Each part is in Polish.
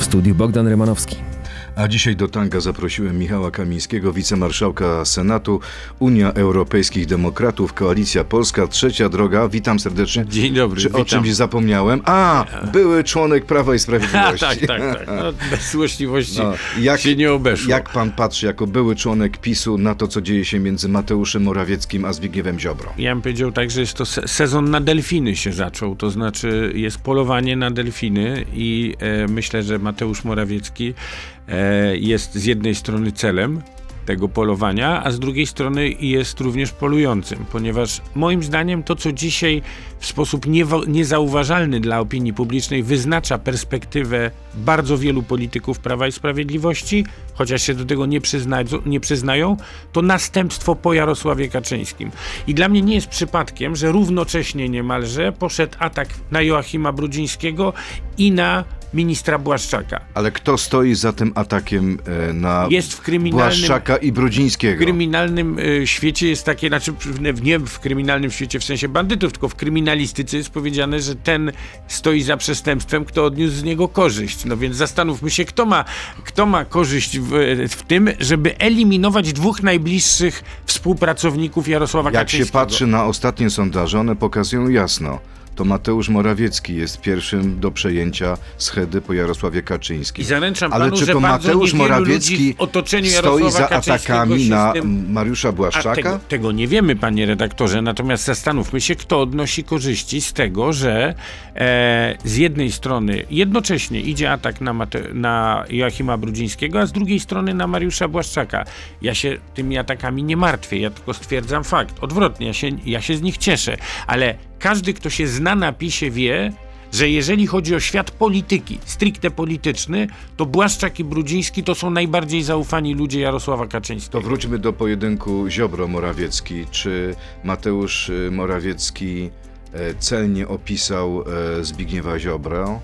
W studiu Bogdan Rymanowski. A dzisiaj do tanga zaprosiłem Michała Kamińskiego, wicemarszałka Senatu, Unia Europejskich Demokratów, Koalicja Polska, Trzecia Droga. Witam serdecznie. Dzień dobry, Czy witam. o czymś zapomniałem? A, były członek Prawa i Sprawiedliwości. tak, tak, tak. No, bez złośliwości No, jak, się nie obeszło. jak pan patrzy jako były członek PiSu na to, co dzieje się między Mateuszem Morawieckim a Zbigniewem Ziobrą? Ja bym powiedział tak, że jest to se sezon na delfiny się zaczął, to znaczy jest polowanie na delfiny i e, myślę, że Mateusz Morawiecki jest z jednej strony celem tego polowania, a z drugiej strony jest również polującym, ponieważ moim zdaniem to, co dzisiaj w sposób niezauważalny dla opinii publicznej wyznacza perspektywę bardzo wielu polityków Prawa i Sprawiedliwości, chociaż się do tego nie, przyzna- nie przyznają, to następstwo po Jarosławie Kaczyńskim. I dla mnie nie jest przypadkiem, że równocześnie niemalże poszedł atak na Joachima Brudzińskiego i na ministra Błaszczaka. Ale kto stoi za tym atakiem e, na Jest w kryminalnym Błaszczaka i Brudzińskiego? W kryminalnym y, świecie jest takie, znaczy w- nie w kryminalnym świecie w sensie bandytów, tylko w kryminalistyce jest powiedziane, że ten stoi za przestępstwem, kto odniósł z niego korzyść. No więc zastanówmy się, kto ma, kto ma korzyść w, w tym, żeby eliminować dwóch najbliższych współpracowników Jarosława Jak się Kaczyńskiego. patrzy na ostatnie sondaże, one pokazują jasno. To Mateusz Morawiecki jest pierwszym do przejęcia schedy po Jarosławie Kaczyńskim. I zaręczam Ale panu, czy to Mateusz Morawiecki stoi za atakami na tym Mariusza Błaszczaka? tego, tego nie wiemy, panie redaktorze, natomiast zastanówmy się, kto odnosi korzyści z tego, że e, z jednej strony jednocześnie idzie atak na, Mate, na Joachima Brudzińskiego, a z drugiej strony na Mariusza Błaszczaka. Ja się tymi atakami nie martwię, ja tylko stwierdzam fakt. Odwrotnie, ja się, ja się z nich cieszę, ale każdy, kto się zna na PiSie wie, że jeżeli chodzi o świat polityki, stricte polityczny, to Błaszczak i Brudziński to są najbardziej zaufani ludzie Jarosława Kaczyńskiego. To wróćmy do pojedynku Ziobro-Morawiecki. Czy Mateusz y, Morawiecki e, celnie opisał e, Zbigniewa Ziobrę?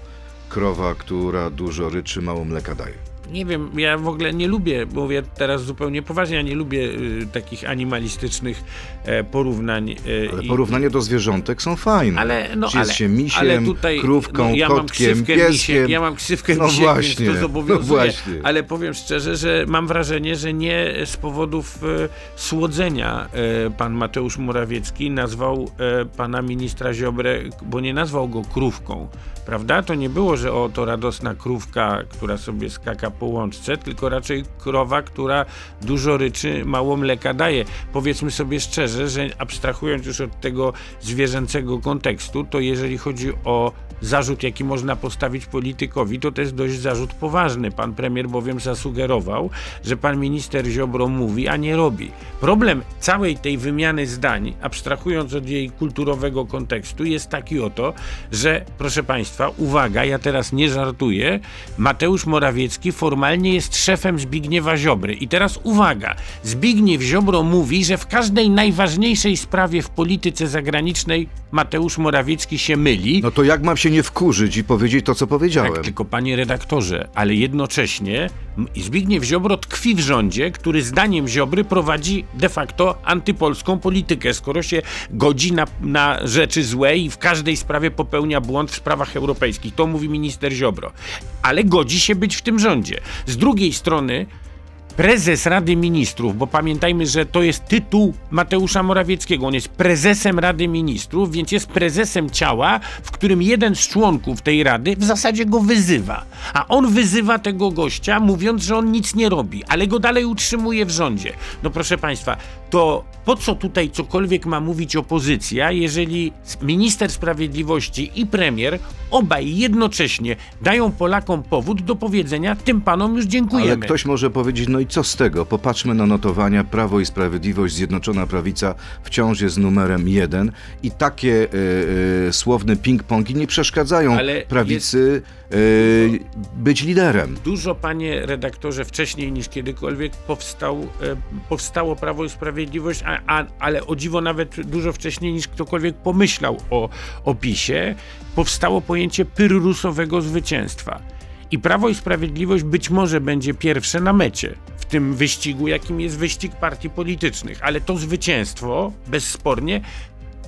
Krowa, która dużo ryczy, mało mleka daje. Nie wiem, ja w ogóle nie lubię, mówię teraz zupełnie poważnie, ja nie lubię y, takich animalistycznych e, porównań. e, Ale i- porównania do zwierzątek są fajne. ale, no, Czy jest ale, się misiem, ale tutaj, krówką, no, ja kotkiem, pieskiem. Misie, ja mam ksywkę No właśnie, więc to zobowiązuje. no właśnie. Ale powiem szczerze, że mam wrażenie, że nie z powodów e, słodzenia pan Mateusz Morawiecki nazwał pana ministra Ziobrę, bo nie nazwał go krówką. Prawda? To nie było, że o to radosna krówka, która sobie skaka po łączce, tylko raczej krowa, która dużo ryczy, mało mleka daje. Powiedzmy sobie szczerze, że abstrahując już od tego zwierzęcego kontekstu, to jeżeli chodzi o zarzut, jaki można postawić politykowi, to to jest dość zarzut poważny. Pan premier bowiem zasugerował, że pan minister Ziobro mówi, a nie robi. Problem całej tej wymiany zdań, abstrahując od jej kulturowego kontekstu, jest taki oto, że proszę państwa, uwaga, ja teraz nie żartuję, Mateusz Morawiecki formalnie jest szefem Zbigniewa Ziobry. I teraz uwaga, Zbigniew Ziobro mówi, że w każdej najważniejszej sprawie w polityce zagranicznej Mateusz Morawiecki się myli. No to jak mam się nie wkurzyć i powiedzieć to, co powiedziałem? Tak, tylko panie redaktorze, ale jednocześnie Zbigniew Ziobro tkwi w rządzie, który zdaniem Ziobry prowadzi de facto antypolską politykę, skoro się godzi na, na rzeczy złe i w każdej sprawie popełnia błąd w sprawach europejskich. To mówi minister Ziobro. Ale godzi się być w tym rządzie. Z drugiej strony prezes Rady Ministrów, bo pamiętajmy, że to jest tytuł Mateusza Morawieckiego. On jest prezesem Rady Ministrów, więc jest prezesem ciała, w którym jeden z członków tej rady w zasadzie go wyzywa. A on wyzywa tego gościa, mówiąc, że on nic nie robi, ale go dalej utrzymuje w rządzie. No proszę Państwa, to po co tutaj cokolwiek ma mówić opozycja, jeżeli minister sprawiedliwości i premier obaj jednocześnie dają Polakom powód do powiedzenia, tym panom już dziękujemy. Ale ktoś może powiedzieć, no i co z tego? Popatrzmy na notowania. Prawo i Sprawiedliwość, Zjednoczona Prawica wciąż jest numerem jeden i takie e, e, słowne ping-pongi nie przeszkadzają Ale prawicy e, być liderem. Dużo, panie redaktorze, wcześniej niż kiedykolwiek powstał, powstało Prawo i Sprawiedliwość, a, a, ale o dziwo nawet dużo wcześniej niż ktokolwiek pomyślał o, o PiSie, powstało pojęcie pyrrusowego zwycięstwa. I Prawo i Sprawiedliwość być może będzie pierwsze na mecie w tym wyścigu, jakim jest wyścig partii politycznych, ale to zwycięstwo bezspornie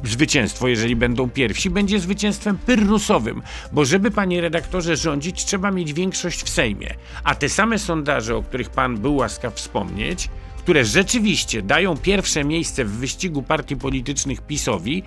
zwycięstwo, jeżeli będą pierwsi, będzie zwycięstwem pyrrusowym, bo żeby, panie redaktorze, rządzić, trzeba mieć większość w Sejmie. A te same sondaże, o których pan był łaskaw wspomnieć, które rzeczywiście dają pierwsze miejsce w wyścigu partii politycznych PiSowi,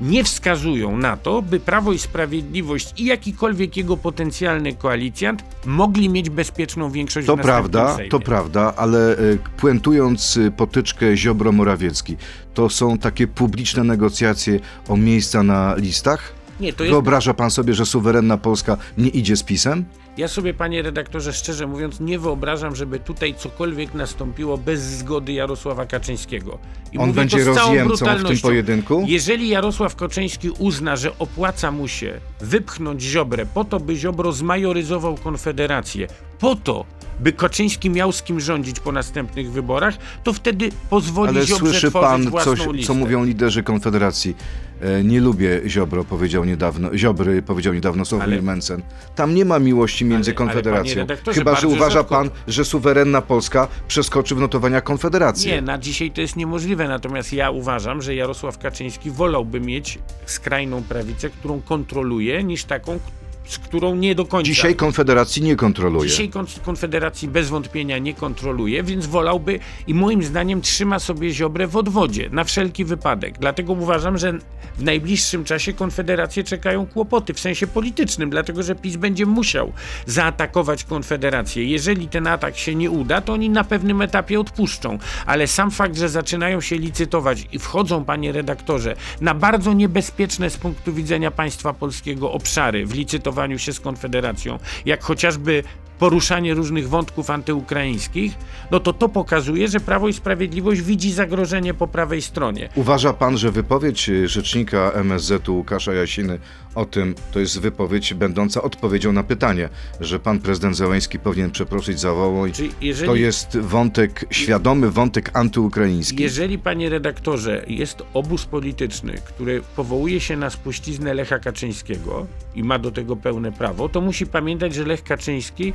nie wskazują na to, by Prawo i Sprawiedliwość i jakikolwiek jego potencjalny koalicjant mogli mieć bezpieczną większość To w prawda, Sejmie. to prawda, ale e, puentując e, potyczkę Ziobro-Morawiecki, to są takie publiczne negocjacje o miejsca na listach? Nie, to jest Wyobraża pan sobie, że suwerenna Polska nie idzie z PiSem? Ja sobie, panie redaktorze, szczerze mówiąc, nie wyobrażam, żeby tutaj cokolwiek nastąpiło bez zgody Jarosława Kaczyńskiego. I On będzie rozjemcą w tym pojedynku? Jeżeli Jarosław Kaczyński uzna, że opłaca mu się wypchnąć Ziobrę po to, by Ziobro zmajoryzował Konfederację, po to, by Kaczyński miał z kim rządzić po następnych wyborach, to wtedy pozwoli Ale Ziobrze słyszy pan coś, listę. co mówią liderzy Konfederacji. E, Nie lubię Ziobro, powiedział niedawno. Ziobry powiedział niedawno Sławomir Ale- Mencen. Tam nie ma miłości między Ale- ale, Konfederacją. redaktorze, Chyba, że uważa rzadko- pan, że suwerenna Polska przeskoczy w notowania Konfederacji. Nie, na dzisiaj to jest niemożliwe, natomiast ja uważam, że Jarosław Kaczyński wolałby mieć skrajną prawicę, którą kontroluje, niż taką, z którą nie do końca. Dzisiaj Konfederacji nie kontroluje. Dzisiaj kon- Konfederacji bez wątpienia nie kontroluje, więc wolałby i moim zdaniem trzyma sobie Ziobrę w odwodzie na wszelki wypadek. Dlatego uważam, że w najbliższym czasie Konfederację czekają kłopoty w sensie politycznym, dlatego że PiS będzie musiał zaatakować Konfederację. Jeżeli ten atak się nie uda, to oni na pewnym etapie odpuszczą, ale sam fakt, że zaczynają się licytować i wchodzą, panie redaktorze, na bardzo niebezpieczne z punktu widzenia państwa polskiego obszary w licytowaniu się z Konfederacją, jak chociażby poruszanie różnych wątków antyukraińskich, no to to pokazuje, że Prawo i Sprawiedliwość widzi zagrożenie po prawej stronie. Uważa pan, że wypowiedź rzecznika MSZ-u Łukasza Jasiny o tym, to jest wypowiedź będąca odpowiedzią na pytanie, że pan prezydent Zeleński powinien przeprosić za Wołoń. Jeżeli- To jest wątek, świadomy wątek antyukraiński. Jeżeli, panie redaktorze, jest obóz polityczny, który powołuje się na spuściznę Lecha Kaczyńskiego i ma do tego pełne prawo, to musi pamiętać, że Lech Kaczyński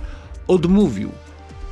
odmówił,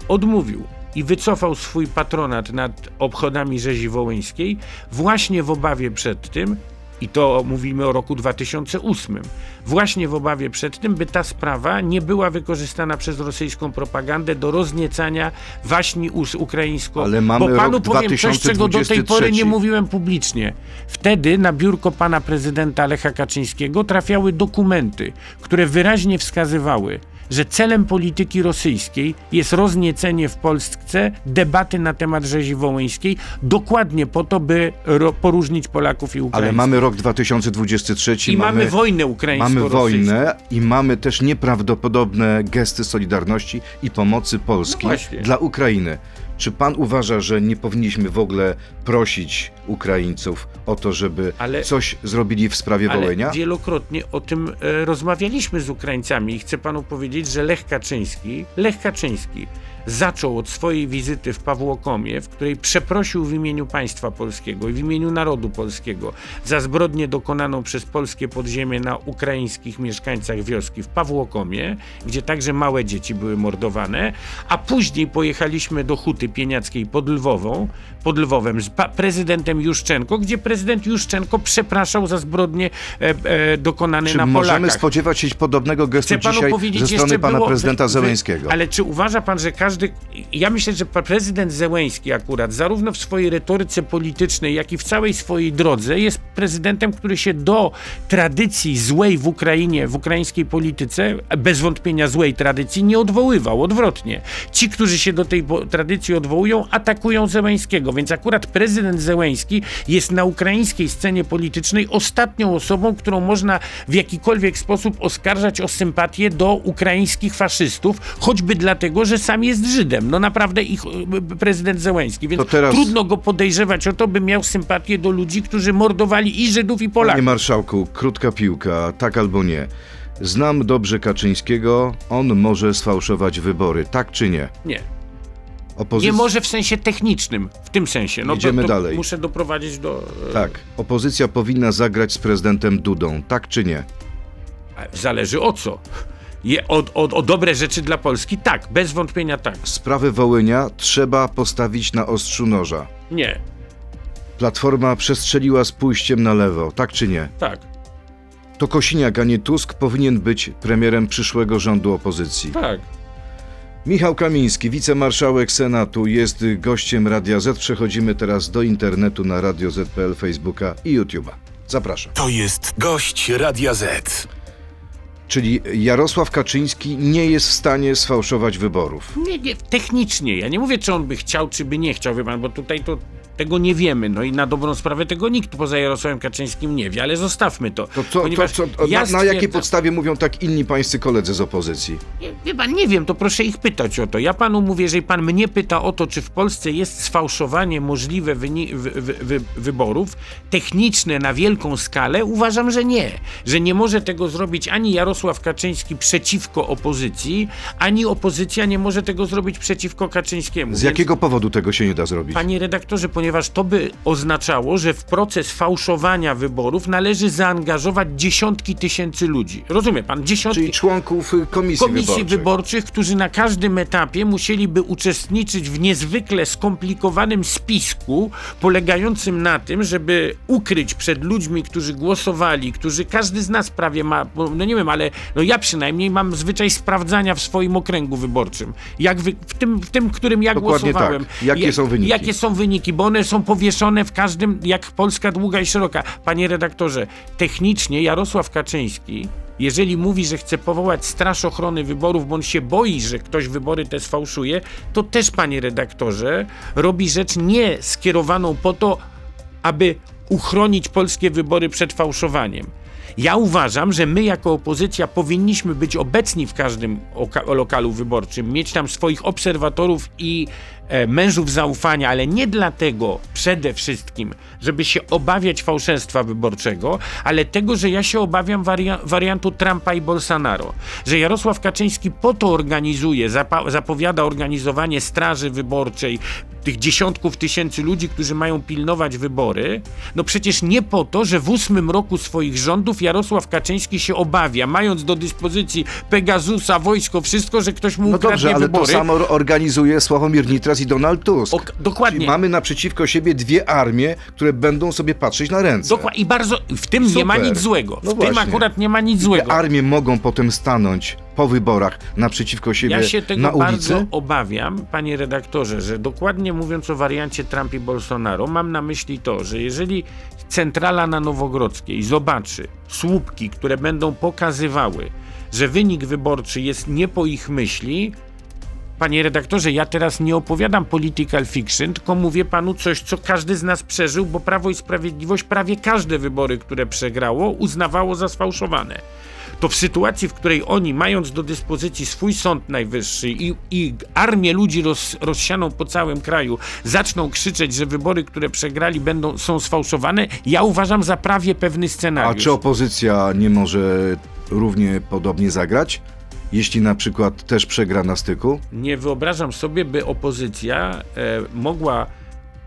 odmówił i wycofał swój patronat nad obchodami rzezi wołyńskiej właśnie w obawie przed tym, i to mówimy o roku 2008, właśnie w obawie przed tym, by ta sprawa nie była wykorzystana przez rosyjską propagandę do rozniecania waśni ukraińsko. Ale mamy Bo panu rok powiem coś, czego do tej pory 2023. nie mówiłem publicznie. Wtedy na biurko pana prezydenta Lecha Kaczyńskiego trafiały dokumenty, które wyraźnie wskazywały, że celem polityki rosyjskiej jest rozniecenie w Polsce debaty na temat rzezi wołyńskiej, dokładnie po to, by poróżnić Polaków i Ale Ukraińców. mamy rok 2023, I mamy, wojnę ukraińską Mamy wojnę i mamy też nieprawdopodobne gesty solidarności i pomocy Polski No dla Ukrainy. Czy pan uważa, że nie powinniśmy w ogóle prosić Ukraińców o to, żeby Ale- coś zrobili w sprawie Ale Wołynia? wielokrotnie o tym e, rozmawialiśmy z Ukraińcami i chcę panu powiedzieć, że Lech Kaczyński, Lech Kaczyński zaczął od swojej wizyty w Pawłokomie, w której przeprosił w imieniu państwa polskiego i w imieniu narodu polskiego za zbrodnię dokonaną przez polskie podziemie na ukraińskich mieszkańcach wioski w Pawłokomie, gdzie także małe dzieci były mordowane, a później pojechaliśmy do Huty Pieniackiej pod Lwową, pod Lwowem z prezydentem Juszczenko, gdzie prezydent Juszczenko przepraszał za zbrodnie e, e, dokonane Czy na możemy Polakach. spodziewać się podobnego gestu Chcę dzisiaj ze strony pana było, prezydenta Zeleńskiego? Ale czy uważa pan, że każdy. Ja myślę, że prezydent Zełęński akurat, zarówno w swojej retoryce politycznej, jak i w całej swojej drodze, jest prezydentem, który się do tradycji złej w Ukrainie, w ukraińskiej polityce, bez wątpienia złej tradycji, nie odwoływał. Odwrotnie. Ci, którzy się do tej po- odwołują, atakują Zełęńskiego. Więc akurat prezydent Zełęński jest na ukraińskiej scenie politycznej ostatnią osobą, którą można w jakikolwiek sposób oskarżać o sympatię do ukraińskich faszystów, choćby dlatego, że sam jest Żydem. No naprawdę ich e, prezydent Zełęński. Więc teraz- trudno go podejrzewać o to, by miał sympatię do ludzi, którzy mordowali i Żydów, i Panie Polaków. marszałku, krótka piłka, tak albo nie. Znam dobrze Kaczyńskiego, on może sfałszować wybory, tak czy nie? Nie. Opozycja... Nie może w sensie technicznym, w tym sensie. No Jedziemy to, to dalej. Muszę doprowadzić do. e, Tak, opozycja powinna zagrać z prezydentem Dudą, tak czy nie? Zależy o co. Je, o, o, o dobre rzeczy dla Polski? Tak, bez wątpienia tak. Sprawy Wołynia trzeba postawić na ostrzu noża. Nie. Platforma przestrzeliła z pójściem na lewo, tak czy nie? Tak, To Kosiniak, a nie Tusk powinien być premierem przyszłego rządu opozycji. tak. Michał Kamiński, wicemarszałek Senatu, jest gościem Radia Z. Przechodzimy teraz do internetu na Radio Z.pl, Facebooka i YouTube'a. Zapraszam. To jest gość Radia Z. Czyli Jarosław Kaczyński nie jest w stanie sfałszować wyborów. Nie, nie, technicznie. Ja nie mówię, czy on by chciał, czy by nie chciał, wie pan, bo tutaj to tego nie wiemy. No i na dobrą sprawę tego nikt poza Jarosławem Kaczyńskim nie wie, ale zostawmy to. To co, to Ponieważ co, ja na, na jakiej podstawie mówią tak inni pańscy koledzy z opozycji? Nie, wie pan, nie wiem, to proszę ich pytać o to. Ja panu mówię, jeżeli pan mnie pyta o to, czy w Polsce jest sfałszowanie możliwe wyni- wy, wy, wy, wyborów techniczne na wielką skalę, uważam, że nie. Że nie może tego zrobić ani Jarosław Kaczyński przeciwko opozycji, ani opozycja nie może tego zrobić przeciwko Kaczyńskiemu. Z Więc- jakiego powodu tego się nie da zrobić? Panie redaktorze, ponieważ to by oznaczało, że w proces fałszowania wyborów należy zaangażować dziesiątki tysięcy ludzi. Rozumie pan? Dziesiątki Czyli członków y, komisji, komisji wyborczej. wyborczych, którzy na każdym etapie musieliby uczestniczyć w niezwykle skomplikowanym spisku, polegającym na tym, żeby ukryć przed ludźmi, którzy głosowali, którzy każdy z nas prawie ma, no nie wiem, ale no ja przynajmniej mam zwyczaj sprawdzania w swoim okręgu wyborczym. Jak wy, w, tym, w tym, którym ja Dokładnie głosowałem. tak. Jakie Ja- są wyniki? Jakie są wyniki, bo one są powieszone w każdym, jak Polska długa i szeroka. Panie redaktorze, technicznie Jarosław Kaczyński, jeżeli mówi, że chce powołać Straż Ochrony Wyborów, bo on się boi, że ktoś wybory te sfałszuje, to też, panie redaktorze, robi rzecz nie skierowaną po to, aby uchronić polskie wybory przed fałszowaniem. Ja uważam, że my jako opozycja powinniśmy być obecni w każdym oka- lokalu wyborczym, mieć tam swoich obserwatorów i mężów zaufania, ale nie dlatego przede wszystkim, żeby się obawiać fałszerstwa wyborczego, ale tego, że ja się obawiam waria- wariantu Trumpa i Bolsonaro. Że Jarosław Kaczyński po to organizuje, zapowiada organizowanie straży wyborczej, tych dziesiątków tysięcy ludzi, którzy mają pilnować wybory, no przecież nie po to, że w ósmym roku swoich rządów Jarosław Kaczyński się obawia, mając do dyspozycji Pegasusa, wojsko, wszystko, że ktoś mu No ukradnie dobrze, ale wybory. to samo organizuje Sławomir Nitras i Donald Tusk. Ok, dokładnie. Czyli mamy naprzeciwko siebie dwie armie, które będą sobie patrzeć na ręce. Dokładnie. I bardzo w tym nie ma Super. nic złego. W No tym właśnie. akurat nie ma nic Te złego. armie mogą potem stanąć po wyborach naprzeciwko siebie Ja się tego na bardzo ulicy. obawiam, panie redaktorze, że dokładnie mówiąc o wariancie Trump i Bolsonaro, mam na myśli to, że jeżeli centrala na Nowogrodzkiej zobaczy słupki, które będą pokazywały, że wynik wyborczy jest nie po ich myśli, Panie redaktorze, ja teraz nie opowiadam political fiction, tylko mówię panu coś, co każdy z nas przeżył, bo Prawo i Sprawiedliwość prawie każde wybory, które przegrało, uznawało za sfałszowane. To w sytuacji, w której oni, mając do dyspozycji swój sąd najwyższy i, i armię ludzi roz, rozsianą po całym kraju, zaczną krzyczeć, że wybory, które przegrali, będą, są sfałszowane, ja uważam za prawie pewny A scenariusz. czy opozycja nie może równie podobnie zagrać? Jeśli na przykład też przegra na styku? Nie wyobrażam sobie, by opozycja e, mogła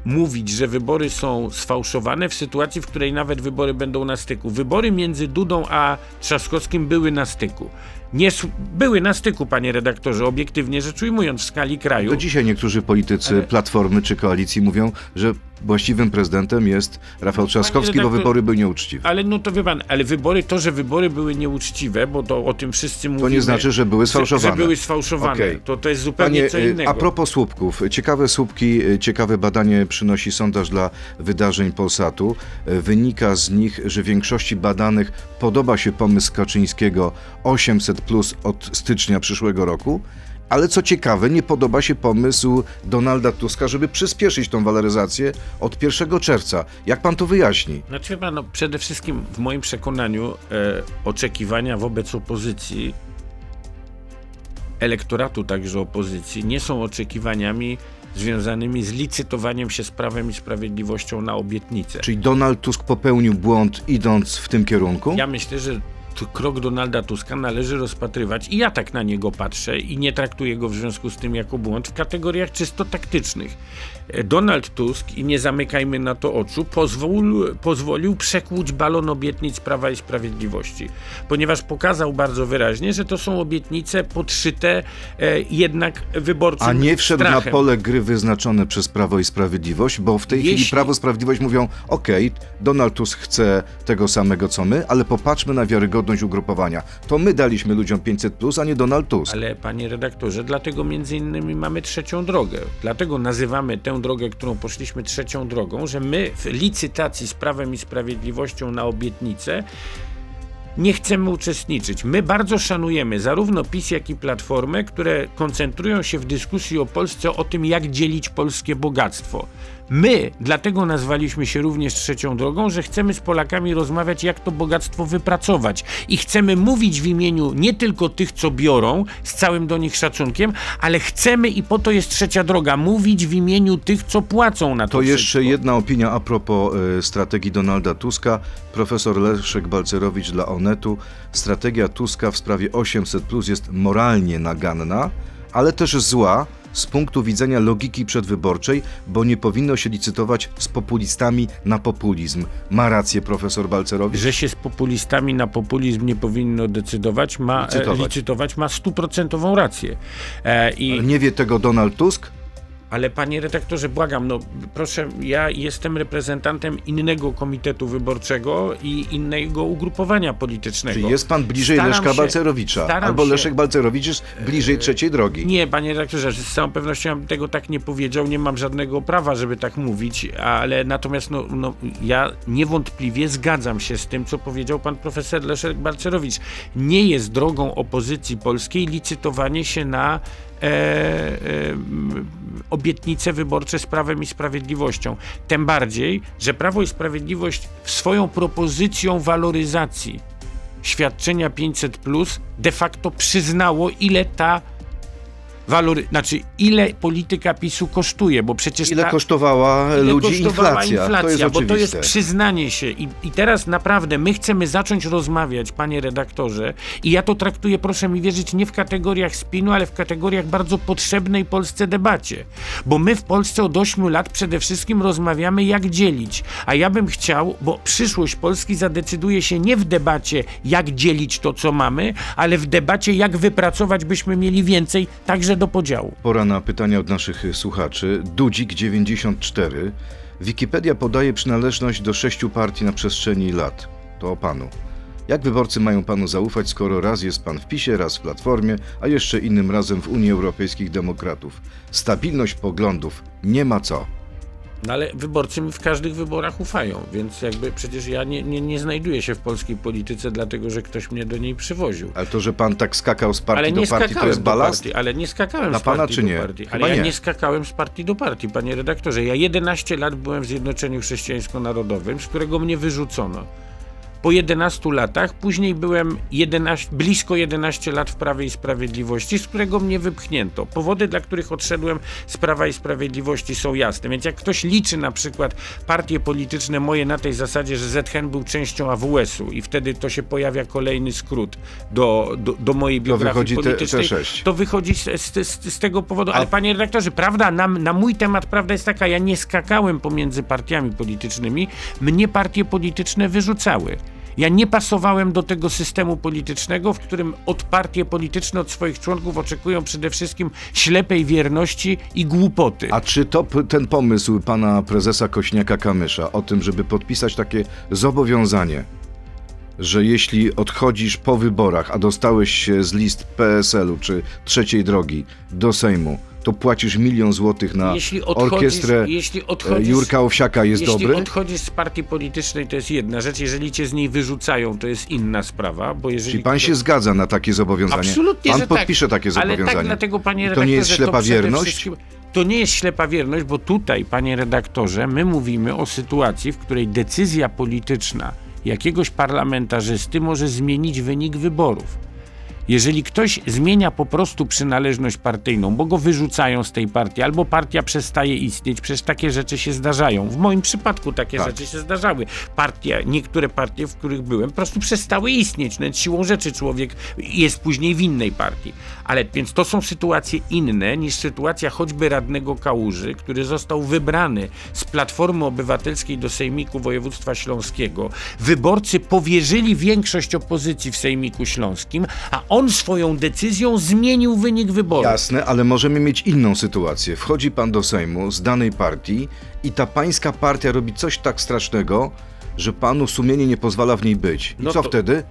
mówić, że wybory są sfałszowane w sytuacji, w której nawet wybory będą na styku. Wybory między Dudą a Trzaskowskim były na styku. Nie, były na styku, panie redaktorze, obiektywnie rzecz ujmując, w skali kraju. Do dzisiaj niektórzy politycy Ale- Platformy czy Koalicji mówią, że właściwym prezydentem jest Rafał Trzaskowski, bo redaktor- wybory były nieuczciwe. Ale no to wie pan, ale wybory, to, że wybory były nieuczciwe, bo to o tym wszyscy mówimy. To nie znaczy, że były że, sfałszowane. że były sfałszowane. Okej. To, to jest zupełnie Panie, co y, innego. a propos słupków, ciekawe słupki, y, ciekawe badanie przynosi sondaż dla wydarzeń Polsatu. Y, Wynika z nich, że większości badanych podoba się pomysł Kaczyńskiego 800 plus od stycznia przyszłego roku. Ale co ciekawe, nie podoba się pomysł Donalda Tuska, żeby przyspieszyć tą waloryzację od 1 czerwca. Jak pan to wyjaśni? Znaczy, pan, no, przede wszystkim w moim przekonaniu e, oczekiwania wobec opozycji, elektoratu także opozycji, nie są oczekiwaniami związanymi z licytowaniem się z prawem i sprawiedliwością na obietnicę. Czyli Donald Tusk popełnił błąd idąc w tym kierunku? Ja myślę, że krok Donalda Tuska należy rozpatrywać, i ja tak na niego patrzę i nie traktuję go w związku z tym jako błąd, w kategoriach czysto taktycznych. E, Donald Tusk, i nie zamykajmy na to oczu, pozwolił, pozwolił przekłuć balon obietnic Prawa i Sprawiedliwości, ponieważ pokazał bardzo wyraźnie, że to są obietnice podszyte e, jednak wyborcom A nie wszedł strachem. na pole gry wyznaczone przez Prawo i Sprawiedliwość, bo w tej Jeśli- chwili Prawo i Sprawiedliwość mówią: OK, Donald Tusk chce tego samego co my, ale popatrzmy na wiarygodność ugrupowania. To my daliśmy ludziom 500, a nie Donald Tusk. Ale panie redaktorze, dlatego między innymi mamy trzecią drogę. Dlatego nazywamy tę drogę, którą poszliśmy trzecią drogą, że my w licytacji z Prawem i Sprawiedliwością na obietnicę nie chcemy uczestniczyć. My bardzo szanujemy zarówno PiS, jak i Platformę, które koncentrują się w dyskusji o Polsce o tym, jak dzielić polskie bogactwo. My dlatego nazwaliśmy się również trzecią drogą, że chcemy z Polakami rozmawiać, jak to bogactwo wypracować. I chcemy mówić w imieniu nie tylko tych, co biorą, z całym do nich szacunkiem, ale chcemy, i po to jest trzecia droga, mówić w imieniu tych, co płacą na to. To jeszcze wszystko. jedna opinia a propos e, strategii Donalda Tuska. Profesor Leszek Balcerowicz dla Onetu. Strategia Tuska w sprawie 800 plus jest moralnie naganna, ale też zła z punktu widzenia logiki przedwyborczej, bo nie powinno się licytować z populistami na populizm. Ma rację profesor Balcerowicz? Że się z populistami na populizm nie powinno decydować, ma Licytować. e, licytować ma stuprocentową rację. E, i, Ale nie wie tego Donald Tusk? Ale panie redaktorze, błagam, no proszę, ja jestem reprezentantem innego komitetu wyborczego i innego ugrupowania politycznego. Czy jest pan bliżej Staram Leszka się- Balcerowicza? Albo się- Leszek Balcerowicz jest bliżej trzeciej drogi? Nie, panie redaktorze, z całą pewnością ja bym tego tak nie powiedział, nie mam żadnego prawa, żeby tak mówić, ale natomiast no, no, ja niewątpliwie zgadzam się z tym, co powiedział pan profesor Leszek Balcerowicz. Nie jest drogą opozycji polskiej licytowanie się na e, e, obietnice wyborcze z Prawem i Sprawiedliwością. Tym bardziej, że Prawo i Sprawiedliwość swoją propozycją waloryzacji świadczenia 500 plus de facto przyznało, ile ta walory, znaczy ile polityka PiSu kosztuje, bo przecież Ile ta, kosztowała ile ludzi kosztowała inflacja? To jest bo to jest oczywiste. przyznanie się. I, I teraz naprawdę my chcemy zacząć rozmawiać, panie redaktorze, i ja to traktuję, proszę mi wierzyć, nie w kategoriach spinu, ale w kategoriach bardzo potrzebnej Polsce debacie. Bo my w Polsce od 8 lat przede wszystkim rozmawiamy, jak dzielić. A ja bym chciał, bo przyszłość Polski zadecyduje się nie w debacie, jak dzielić to, co mamy, ale w debacie, jak wypracować, byśmy mieli więcej, także do podziału. Pora na pytania od naszych słuchaczy. Dudzik94. Wikipedia podaje przynależność do sześciu partii na przestrzeni lat. To o panu. Jak wyborcy mają panu zaufać, skoro raz jest pan w PiSie, raz w Platformie, a jeszcze innym razem w Unii Europejskich Demokratów? Stabilność poglądów. Nie ma co. No ale wyborcy mi w każdych wyborach ufają, więc jakby przecież ja nie, nie, nie znajduję się w polskiej polityce, dlatego że ktoś mnie do niej przywoził. Ale to, że pan tak skakał z partii Ale do partii, to jest balast? partii, ale nie skakałem Dla z pana partii czy do nie? partii. Chyba Ale ja nie. nie skakałem z partii do partii, panie redaktorze. Ja 11 lat byłem w Zjednoczeniu Chrześcijańsko-Narodowym, z którego mnie wyrzucono. Po 11 latach, później byłem 11, blisko 11 lat w Prawie i Sprawiedliwości, z którego mnie wypchnięto. Powody, dla których odszedłem z Prawa i Sprawiedliwości są jasne. Więc jak ktoś liczy na przykład partie polityczne moje na tej zasadzie, że ZHN był częścią AWS-u i wtedy to się pojawia kolejny skrót do, do, do mojej biografii wychodzi te- te politycznej, sześć. to wychodzi z, z, z, z tego powodu. Ale panie redaktorze, prawda, na, na mój temat prawda jest taka, ja nie skakałem pomiędzy partiami politycznymi, mnie partie polityczne wyrzucały. Ja nie pasowałem do tego systemu politycznego, w którym od partie polityczne, od swoich członków oczekują przede wszystkim ślepej wierności i głupoty. A czy to ten pomysł pana prezesa Kośniaka-Kamysza o tym, żeby podpisać takie zobowiązanie, że jeśli odchodzisz po wyborach, a dostałeś się z list PSL-u czy trzeciej drogi do Sejmu, to płacisz milion złotych na jeśli odchodzisz, orkiestrę jeśli e, odchodzisz, Jurka Owsiaka jest jeśli dobry? odchodzisz z partii politycznej, to jest jedna rzecz. Jeżeli cię z niej wyrzucają, to jest inna sprawa, bo jeżeli Czyli pan ktoś- się zgadza na takie zobowiązanie? Absolutnie, pan że podpisze tak. takie Ale zobowiązanie. tak, dlatego panie to nie jest ślepa wierność? To nie jest ślepa wierność, bo tutaj, panie redaktorze, my mówimy o sytuacji, w której decyzja polityczna jakiegoś parlamentarzysty może zmienić wynik wyborów. Jeżeli ktoś zmienia po prostu przynależność partyjną, bo go wyrzucają z tej partii, albo partia przestaje istnieć, przecież takie rzeczy się zdarzają. W moim przypadku takie Tak. rzeczy się zdarzały. Partia, niektóre partie, w których byłem, po prostu przestały istnieć. Nawet siłą rzeczy człowiek jest później w innej partii. Ale więc to są sytuacje inne niż sytuacja choćby radnego Kałuży, który został wybrany z Platformy Obywatelskiej do Sejmiku Województwa Śląskiego. Wyborcy powierzyli większość opozycji w Sejmiku Śląskim, a on swoją decyzją zmienił wynik wyborów. Jasne, ale możemy mieć inną sytuację. Wchodzi pan do Sejmu z danej partii i ta pańska partia robi coś tak strasznego, że panu sumienie nie pozwala w niej być. I No co to- wtedy?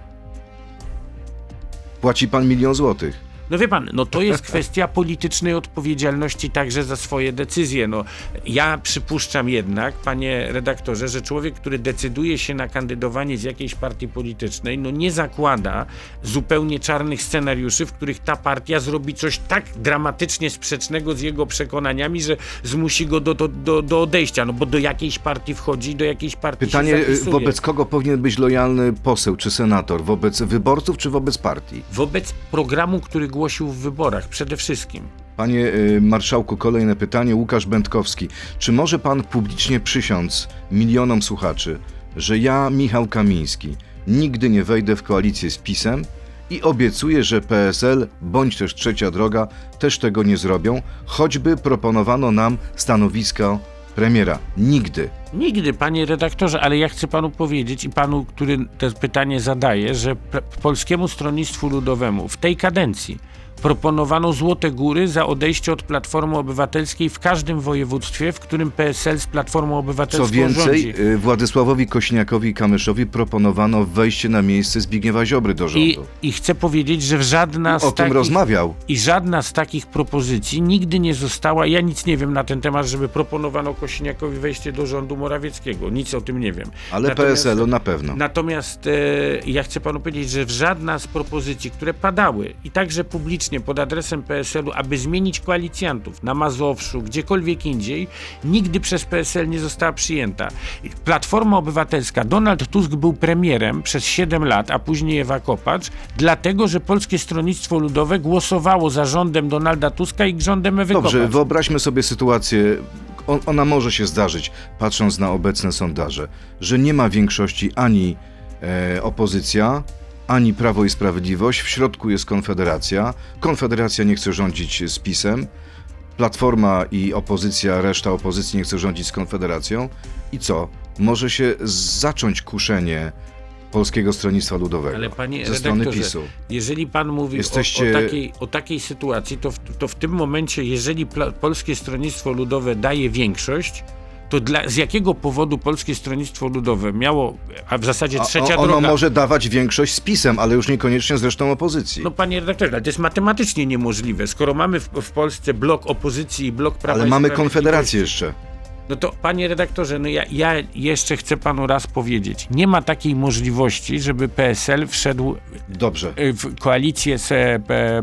Płaci pan milion złotych. No wie pan, no to jest kwestia politycznej odpowiedzialności także za swoje decyzje. No, ja przypuszczam jednak, panie redaktorze, że człowiek, który decyduje się na kandydowanie z jakiejś partii politycznej, no nie zakłada zupełnie czarnych scenariuszy, w których ta partia zrobi coś tak dramatycznie sprzecznego z jego przekonaniami, że zmusi go do, do, do, do odejścia. No bo do jakiejś partii wchodzi, do jakiejś partii Pytanie, się y, zapisuje. wobec kogo powinien być lojalny poseł czy senator? Wobec wyborców czy wobec partii? Wobec programu, który głosił w wyborach przede wszystkim. Panie y, marszałku, kolejne pytanie. Łukasz Będkowski. Czy może pan publicznie przysiąc milionom słuchaczy, że ja, Michał Kamiński, nigdy nie wejdę w koalicję z PiSem i obiecuję, że PSL bądź też Trzecia Droga też tego nie zrobią, choćby proponowano nam stanowisko premiera. Nigdy. Nigdy, panie redaktorze, ale ja chcę panu powiedzieć i panu, który to pytanie zadaje, że Polskiemu Stronnictwu Ludowemu w tej kadencji proponowano złote góry za odejście od Platformy Obywatelskiej w każdym województwie, w którym PSL z Platformą Obywatelską Co więcej, rządzi. y, Władysławowi Kośniakowi Kamyszowi proponowano wejście na miejsce Zbigniewa Ziobry do rządu. I, I chcę powiedzieć, że żadna o z tym takich... rozmawiał. I żadna z takich propozycji nigdy nie została. Ja nic nie wiem na ten temat, żeby proponowano Kośniakowi wejście do rządu Morawieckiego. Nic o tym nie wiem. Ale Natomiast- PSL-u na pewno. Natomiast e, ja chcę panu powiedzieć, że żadna z propozycji, które padały i także publicznie pod adresem PSL-u, aby zmienić koalicjantów na Mazowszu, gdziekolwiek indziej, nigdy przez PSL nie została przyjęta. Platforma Obywatelska, Donald Tusk był premierem przez 7 lat, a później Ewa Kopacz, dlatego, że Polskie Stronnictwo Ludowe głosowało za rządem Donalda Tuska i rządem Ewy Dobrze, Kopacz. wyobraźmy sobie sytuację, ona może się zdarzyć, patrząc na obecne sondaże, że nie ma większości ani e, opozycja, ani Prawo i Sprawiedliwość, w środku jest Konfederacja. Konfederacja nie chce rządzić z PiSem, Platforma i opozycja, reszta opozycji nie chce rządzić z Konfederacją. I co? Może się zacząć kuszenie Polskiego Stronnictwa Ludowego Ale panie ze strony PiSu. Jeżeli pan mówi Jesteście- o, o, takiej, o takiej sytuacji, to w, to w tym momencie, jeżeli Polskie Stronnictwo Ludowe daje większość, to dla, z jakiego powodu Polskie Stronnictwo Ludowe miało, a w zasadzie A- trzecia ono droga... może dawać większość z PiSem, ale już niekoniecznie z resztą opozycji. No panie redaktorze, to jest matematycznie niemożliwe. Skoro mamy w, w Polsce blok opozycji i blok prawa ale mamy Konfederację jeszcze. No to panie redaktorze, no ja, ja jeszcze chcę panu raz powiedzieć. Nie ma takiej możliwości, żeby PSL wszedł Dobrze. y, w koalicję z e,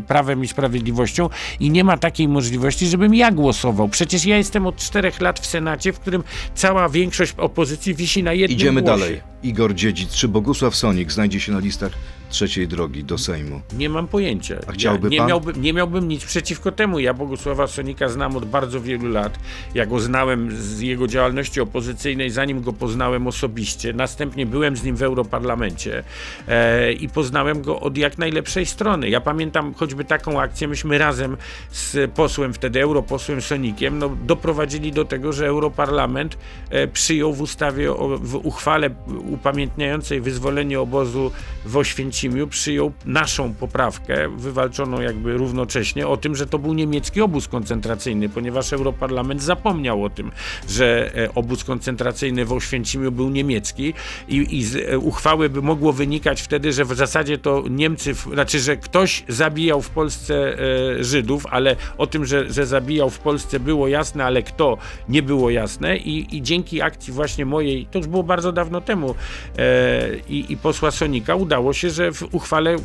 Prawem i Sprawiedliwością i nie ma takiej możliwości, żebym ja głosował. Przecież ja jestem od czterech lat w Senacie, w którym cała większość opozycji wisi na jednym Idziemy głosie. dalej. Igor Dziedzic czy Bogusław Sonik znajdzie się na listach trzeciej drogi do Sejmu. Nie mam pojęcia. A chciałby ja nie, pan? miałbym, nie miałbym nic przeciwko temu. Ja Bogusława Sonika znam od bardzo wielu lat. Ja go znałem z jego działalności opozycyjnej, zanim go poznałem osobiście. Następnie byłem z nim w Europarlamencie e, i poznałem go od jak najlepszej strony. Ja pamiętam choćby taką akcję, myśmy razem z posłem, wtedy europosłem Sonikiem, no, doprowadzili do tego, że Europarlament e, przyjął w ustawie, o, w uchwale upamiętniającej wyzwolenie obozu w Oświęcimiu, przyjął naszą poprawkę, wywalczoną jakby równocześnie, o tym, że to był niemiecki obóz koncentracyjny, ponieważ Europarlament zapomniał o tym, że e, obóz koncentracyjny w Oświęcimiu był niemiecki i, i z e, uchwały by mogło wynikać wtedy, że w zasadzie to Niemcy, znaczy, że ktoś zabijał w Polsce e, Żydów, ale o tym, że, że zabijał w Polsce było jasne, ale kto nie było jasne i, i dzięki akcji właśnie mojej, to już było bardzo dawno temu i, i posła Sonika udało się, że w uchwale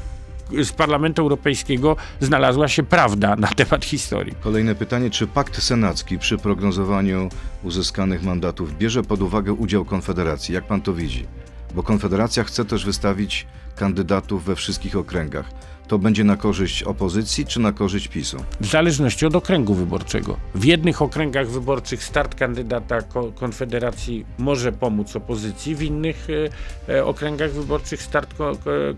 z Parlamentu Europejskiego znalazła się prawda na temat historii. Kolejne pytanie, czy pakt senacki przy prognozowaniu uzyskanych mandatów bierze pod uwagę udział Konfederacji? Jak pan to widzi? Bo Konfederacja chce też wystawić kandydatów we wszystkich okręgach. To będzie na korzyść opozycji czy na korzyść PiSu? W zależności od okręgu wyborczego. W jednych okręgach wyborczych start kandydata ko Konfederacji może pomóc opozycji, w innych e, e, okręgach wyborczych start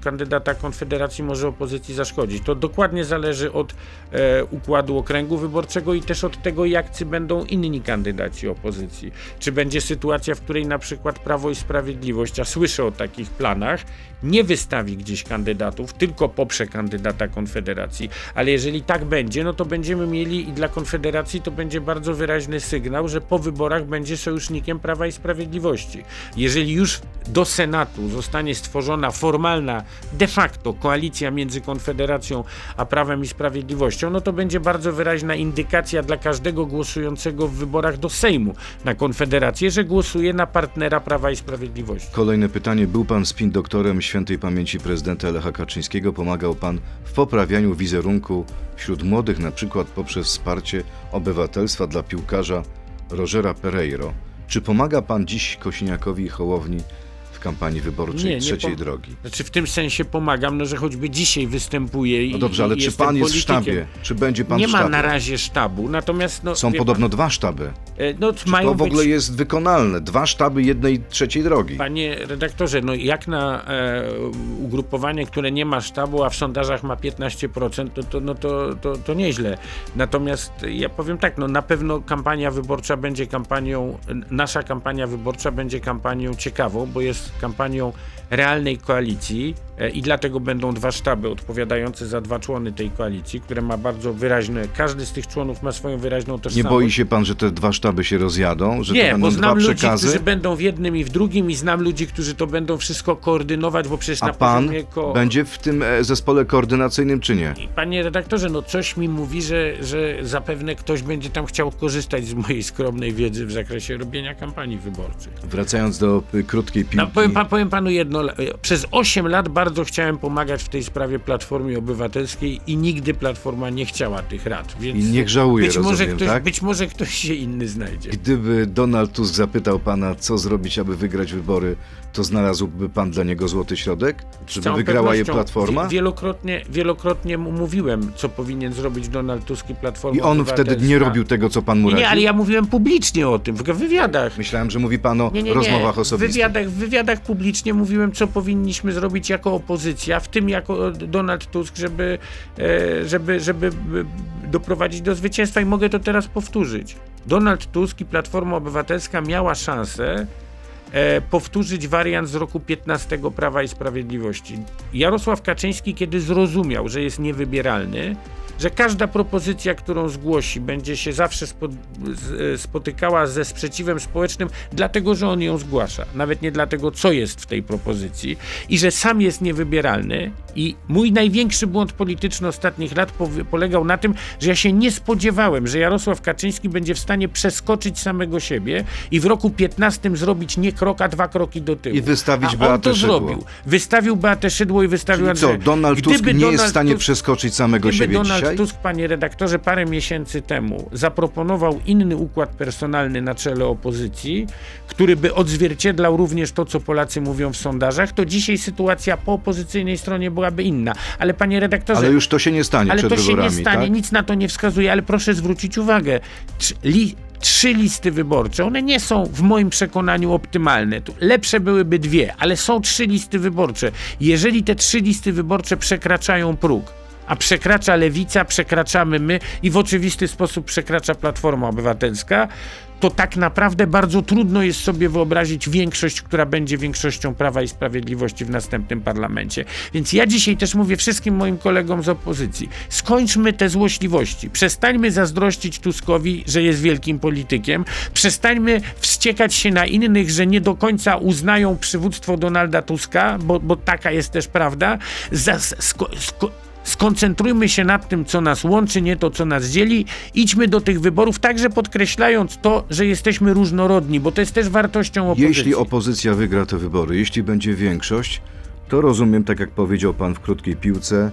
kandydata Konfederacji może opozycji zaszkodzić. To dokładnie zależy od e, układu okręgu wyborczego i też od tego, jakcy będą inni kandydaci opozycji. Czy będzie sytuacja, w której na przykład Prawo i Sprawiedliwość, a słyszę o takich planach, nie wystawi gdzieś kandydatów, tylko poprze kandydata Konfederacji. Ale jeżeli tak będzie, no to będziemy mieli i dla Konfederacji to będzie bardzo wyraźny sygnał, że po wyborach będzie sojusznikiem Prawa i Sprawiedliwości. Jeżeli już do Senatu zostanie stworzona formalna, de facto koalicja między Konfederacją a Prawem i Sprawiedliwością, no to będzie bardzo wyraźna indykacja dla każdego głosującego w wyborach do Sejmu na Konfederację, że głosuje na partnera Prawa i Sprawiedliwości. Kolejne pytanie. Był pan spin doktorem świętej pamięci prezydenta Lecha Kaczyńskiego. Pomagał pan w poprawianiu wizerunku wśród młodych, na przykład poprzez wsparcie obywatelstwa dla piłkarza Rogera Pereiro. Czy pomaga pan dziś Kosiniakowi i Hołowni kampanii wyborczej Nie, nie trzeciej drogi? Znaczy w tym sensie pomagam, no że choćby dzisiaj występuję i No dobrze, ale i czy jestem pan jest w politykiem. sztabie? Czy będzie pan Nie w ma sztabie? na razie sztabu, natomiast no, Są wie podobno dwa sztaby. Pan, e, no, mają to w ogóle być, jest wykonalne? Dwa sztaby jednej trzeciej drogi. Panie redaktorze, no jak na e, ugrupowanie, które nie ma sztabu, a w sondażach ma 15%, to, to, no to, to, to nieźle. Natomiast ja powiem tak, no na pewno kampania wyborcza będzie kampanią, nasza kampania wyborcza będzie kampanią ciekawą, bo jest kampanią realnej koalicji e, i dlatego będą dwa sztaby odpowiadające za dwa człony tej koalicji, które ma bardzo wyraźne, każdy z tych członów ma swoją wyraźną Nie tożsamość. boi się pan, że te dwa sztaby się rozjadą? Że to Nie, będą bo dwa znam ludzi, przekazy? którzy będą w jednym i w drugim i znam ludzi, którzy to będą wszystko koordynować, bo przecież A na pan poziomie ko... będzie w tym e, zespole koordynacyjnym czy nie? Panie redaktorze, no coś mi mówi, że, że zapewne ktoś będzie tam chciał korzystać z mojej skromnej wiedzy w zakresie robienia kampanii wyborczych. Wracając do y, krótkiej piłki. No, powiem, pa- powiem panu jedno, przez 8 lat bardzo chciałem pomagać w tej sprawie Platformie Obywatelskiej i nigdy Platforma nie chciała tych rad, więc I niech żałuje, być, może rozumiem, ktoś, tak? być może ktoś się inny znajdzie. Gdyby Donald Tusk zapytał pana, co zrobić, aby wygrać wybory, to znalazłby pan dla niego złoty środek? Żeby całą wygrała je. Platforma? Wie- Wielokrotnie, wielokrotnie mu mówiłem, co powinien zrobić Donald Tusk i Platforma I on wtedy nie robił tego, co pan mu Nie, radził? nie, ale ja mówiłem publicznie o tym, w wywiadach. Myślałem, że mówi pan o Nie, nie, nie. rozmowach W osobistych. wywiadach, w wywiadach publicznie mówiłem, co powinniśmy zrobić jako opozycja, w tym jako Donald Tusk, żeby, e, żeby, żeby doprowadzić do zwycięstwa i mogę to teraz powtórzyć. Donald Tusk i Platforma Obywatelska miała szansę e, powtórzyć wariant z roku 15 Prawa i Sprawiedliwości. Jarosław Kaczyński, kiedy zrozumiał, że jest niewybieralny, że każda propozycja, którą zgłosi, będzie się zawsze spo, z, spotykała ze sprzeciwem społecznym, dlatego że on ją zgłasza, nawet nie dlatego, co jest w tej propozycji, i że sam jest niewybieralny. I mój największy błąd polityczny ostatnich lat polegał na tym, że ja się nie spodziewałem, że Jarosław Kaczyński będzie w stanie przeskoczyć samego siebie i w roku 15 zrobić nie krok, a dwa kroki do tyłu. I wystawić a on Beatę to Szydło. zrobił. Wystawił Beatę Szydło i wystawił Czyli co, Andrzeja. Donald Tusk Gdyby nie jest w Donald stanie Tusk- przeskoczyć samego Gdyby siebie Donald dzisiaj? Tusk, panie redaktorze, parę miesięcy temu zaproponował inny układ personalny na czele opozycji, który by odzwierciedlał również to, co Polacy mówią w sondażach, to dzisiaj sytuacja po opozycyjnej stronie byłaby inna. Ale panie redaktorze, Ale już to się nie stanie ale to się wyborami, nie stanie, tak? nic na to nie wskazuje, ale proszę zwrócić uwagę. Li, trzy listy wyborcze, one nie są w moim przekonaniu optymalne. Lepsze byłyby dwie, ale są trzy listy wyborcze. Jeżeli te trzy listy wyborcze przekraczają próg, a przekracza lewica, przekraczamy my i w oczywisty sposób przekracza Platforma Obywatelska, to tak naprawdę bardzo trudno jest sobie wyobrazić większość, która będzie większością Prawa i Sprawiedliwości w następnym parlamencie. Więc ja dzisiaj też mówię wszystkim moim kolegom z opozycji, skończmy te złośliwości. Przestańmy zazdrościć Tuskowi, że jest wielkim politykiem. Przestańmy wściekać się na innych, że nie do końca uznają przywództwo Donalda Tuska, bo, bo taka jest też prawda. Zas, sko, sko, Skoncentrujmy się nad tym, co nas łączy, nie to, co nas dzieli. Idźmy do tych wyborów, także podkreślając to, że jesteśmy różnorodni, bo to jest też wartością opozycji. Jeśli opozycja wygra te wybory, jeśli będzie większość, to rozumiem, tak jak powiedział pan w krótkiej piłce,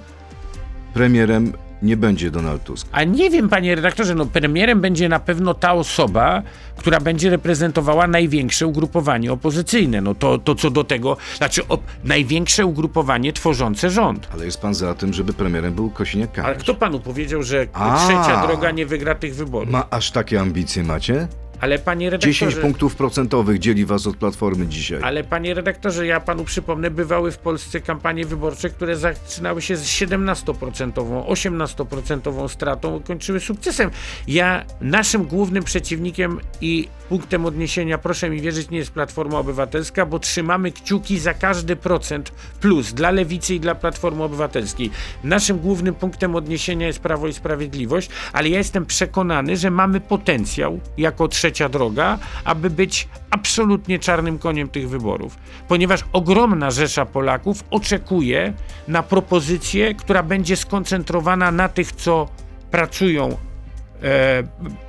premierem nie będzie Donald Tusk. A nie wiem, panie redaktorze, no premierem będzie na pewno ta osoba, która będzie reprezentowała największe ugrupowanie opozycyjne. No to, to co do tego, znaczy o, największe ugrupowanie tworzące rząd. Ale jest pan za tym, żeby premierem był Kosiniak-Kamysz. Ale kto panu powiedział, że A. trzecia droga nie wygra tych wyborów? Ma aż takie ambicje macie? Ale panie redaktorze... 10 punktów procentowych dzieli was od Platformy dzisiaj. Ale panie redaktorze, ja panu przypomnę, bywały w Polsce kampanie wyborcze, które zaczynały się z 17%, 18% stratą, kończyły sukcesem. Ja, naszym głównym przeciwnikiem i punktem odniesienia, proszę mi wierzyć, nie jest Platforma Obywatelska, bo trzymamy kciuki za każdy procent plus dla Lewicy i dla Platformy Obywatelskiej. Naszym głównym punktem odniesienia jest Prawo i Sprawiedliwość, ale ja jestem przekonany, że mamy potencjał jako trzecia droga, aby być absolutnie czarnym koniem tych wyborów. Ponieważ ogromna rzesza Polaków oczekuje na propozycję, która będzie skoncentrowana na tych, co pracują e,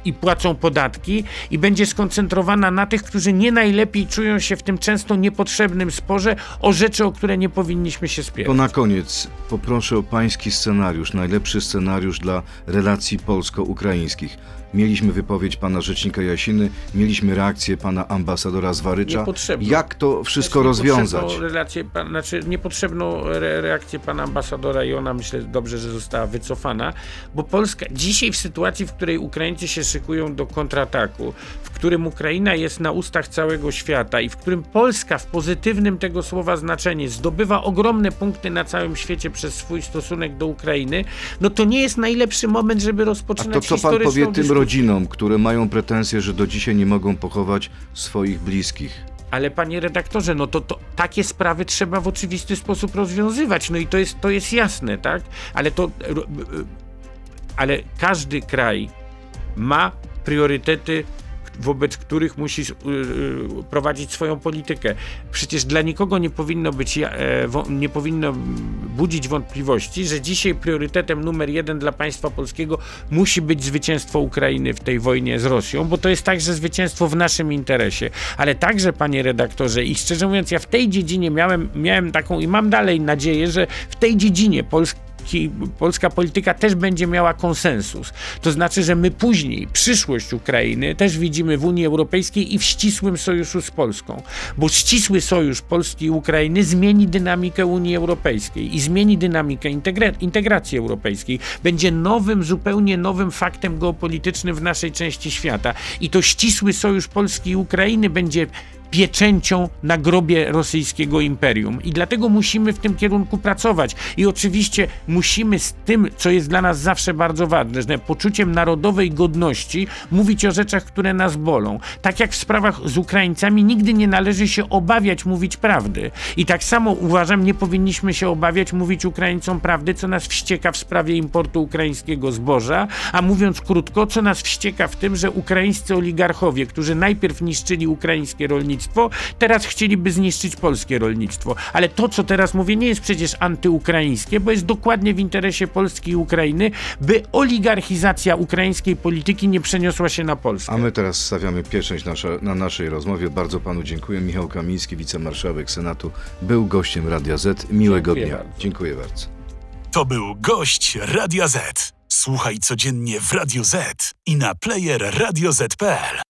i płacą podatki i będzie skoncentrowana na tych, którzy nie najlepiej czują się w tym często niepotrzebnym sporze o rzeczy, o które nie powinniśmy się To spierać. na koniec poproszę o pański scenariusz, najlepszy scenariusz dla relacji polsko-ukraińskich. Mieliśmy wypowiedź pana rzecznika Jasiny, mieliśmy reakcję pana ambasadora Zwarycza. Jak to wszystko Znaczy, rozwiązać? Relację, pan, znaczy niepotrzebną re, reakcję pana ambasadora i ona myślę dobrze, że została wycofana, bo Polska dzisiaj w sytuacji, w której Ukraińcy się szykują do kontrataku, w którym Ukraina jest na ustach całego świata i w którym Polska w pozytywnym tego słowa znaczeniu zdobywa ogromne punkty na całym świecie przez swój stosunek do Ukrainy, no to nie jest najlepszy moment, żeby A rozpoczynać to co pan powie tym. Rodzinom, które mają pretensje, że do dzisiaj nie mogą pochować swoich bliskich? Ale panie redaktorze, no to, to takie sprawy trzeba w oczywisty sposób rozwiązywać. No i to jest, to jest jasne, tak? Ale to. ro- y, Ale każdy kraj ma priorytety, wobec których musi y, y, prowadzić swoją politykę. Przecież dla nikogo nie powinno być, e, nie powinno budzić wątpliwości, że dzisiaj priorytetem numer jeden dla państwa polskiego musi być zwycięstwo Ukrainy w tej wojnie z Rosją, bo to jest także zwycięstwo w naszym interesie. Ale także, panie redaktorze, i szczerze mówiąc, ja w tej dziedzinie miałem, miałem taką i mam dalej nadzieję, że w tej dziedzinie Polska polityka też będzie miała konsensus. To znaczy, że my później przyszłość Ukrainy też widzimy w Unii Europejskiej i w ścisłym sojuszu z Polską. Bo ścisły sojusz Polski i Ukrainy zmieni dynamikę Unii Europejskiej i zmieni dynamikę integra- integracji europejskiej. Będzie nowym, zupełnie nowym faktem geopolitycznym w naszej części świata. I to ścisły sojusz Polski i Ukrainy będzie pieczęcią na grobie rosyjskiego imperium. I dlatego musimy w tym kierunku pracować. I oczywiście musimy z tym, co jest dla nas zawsze bardzo ważne, że poczuciem narodowej godności mówić o rzeczach, które nas bolą. Tak jak w sprawach z Ukraińcami nigdy nie należy się obawiać mówić prawdy. I tak samo uważam, nie powinniśmy się obawiać mówić Ukraińcom prawdy, co nas wścieka w sprawie importu ukraińskiego zboża, a mówiąc krótko, co nas wścieka w tym, że ukraińscy oligarchowie, którzy najpierw niszczyli ukraińskie rolnictwo, teraz chcieliby zniszczyć polskie rolnictwo. Ale to, co teraz mówię, nie jest przecież antyukraińskie, bo jest dokładnie w interesie Polski i Ukrainy, by oligarchizacja ukraińskiej polityki nie przeniosła się na Polskę. A my teraz stawiamy pieczęć nasza, na naszej rozmowie. Bardzo panu dziękuję. Michał Kamiński, wicemarszałek Senatu, był gościem Radia Z. Miłego Dziękuję dnia. bardzo. Dziękuję bardzo. To był gość Radia Z. Słuchaj codziennie w Radio Z i na player radioz.pl.